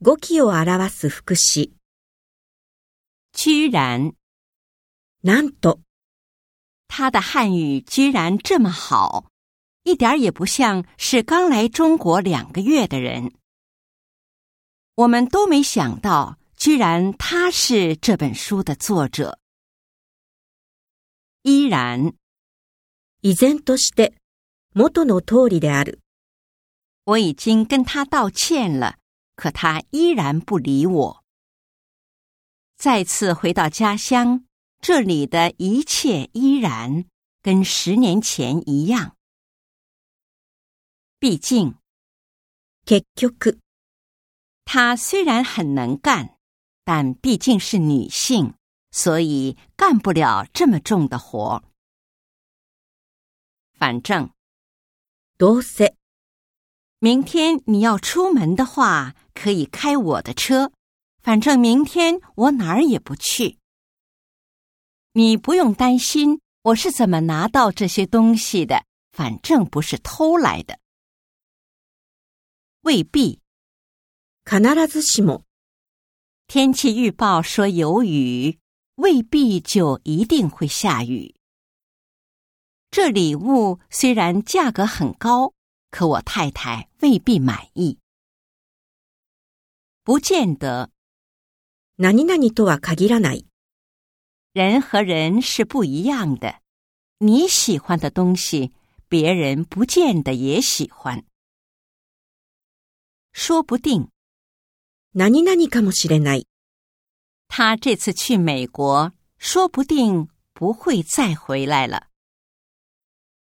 語気を表す副詞。居然，なんと、他的汉语居然这么好，一点儿也不像是刚来中国两个月的人。我们都没想到，居然他是这本书的作者。依然，依然。として、元の通りである。我已经跟他道歉了，可他依然不理我。再次回到家乡，这里的一切依然跟十年前一样。毕竟，結局、她虽然很能干，但毕竟是女性，所以干不了这么重的活。反正どうせ、 明天你要出门的话，可以开我的车。反正明天我哪儿也不去。你不用担心我是怎么拿到这些东西的，反正不是偷来的。未必，必ずしも、天气预报说有雨，未必就一定会下雨。这礼物虽然价格很高， 可我太太未必满意。不见得，何々とは限らない。人和人是不一样的。你喜欢的东西，别人不见得也喜欢。说不定何々かもしれない。他这次去美国，说不定不会再回来了。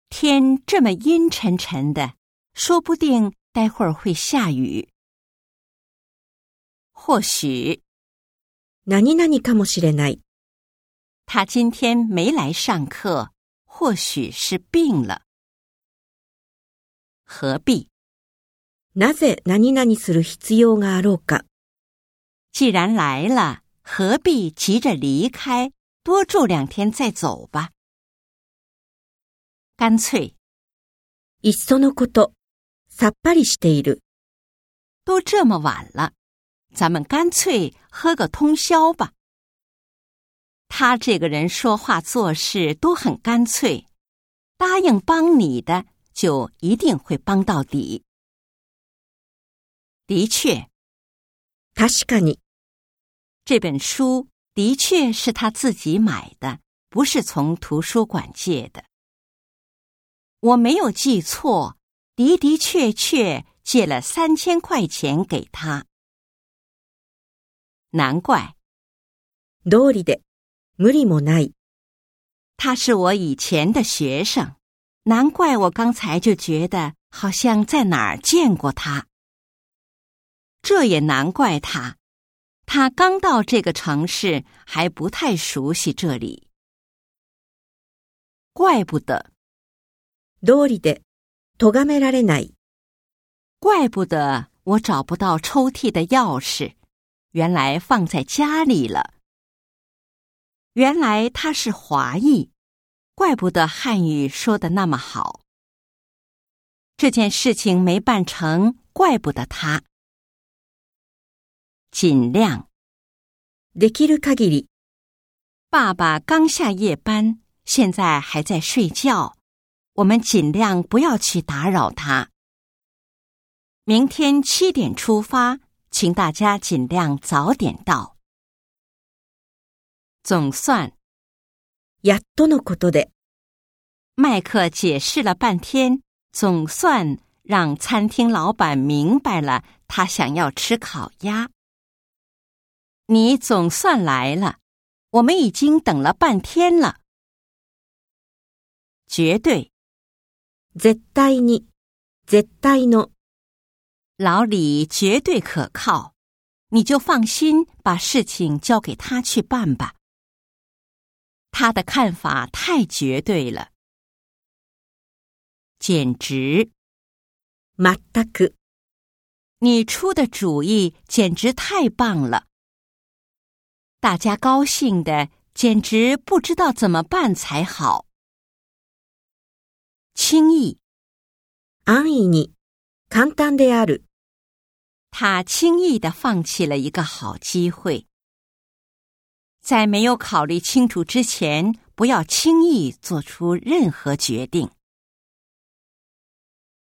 天这么阴沉沉的， 说不定待会儿会下雨。或许何々かもしれない。他今天没来上课，或许是病了。何必？なぜ何々する必要があろうか。既然来了，何必急着离开？多住两天再走吧。干脆いっそのこと、 さっぱりしている。都这么晚了，咱们干脆喝个通宵吧。他这个人说话做事都很干脆，答应帮你的就一定会帮到底。的确，確かに、这本书的确是他自己买的，不是从图书馆借的。我没有记错， 的的确确借了三千块钱给他。难怪道理で、無理もない。他是我以前的学生，难怪我刚才就觉得好像在哪儿见过他。这也难怪他，他刚到这个城市，还不太熟悉这里。怪不得，道理で、 咎められない。怪不得我找不到抽屉的钥匙，原来放在家里了。原来他是华裔，怪不得汉语说的那么好。这件事情没办成，怪不得他。尽量。できる限り、爸爸刚下夜班，现在还在睡觉， 我们尽量不要去打扰他。明天七点出发，请大家尽量早点到。总算，やっとのことで、麦克解释了半天，总算让餐厅老板明白了他想要吃烤鸭。你总算来了，我们已经等了半天了。绝对， 絶対に、絶対の、老李绝对可靠，你就放心把事情交给他去办吧。他的看法太绝对了，简直！全く、你出的主意简直太棒了，大家高兴的简直不知道怎么办才好。 轻易，安易に、簡単である。 他轻易的放弃了一个好机会。在没有考虑清楚之前，不要轻易做出任何决定。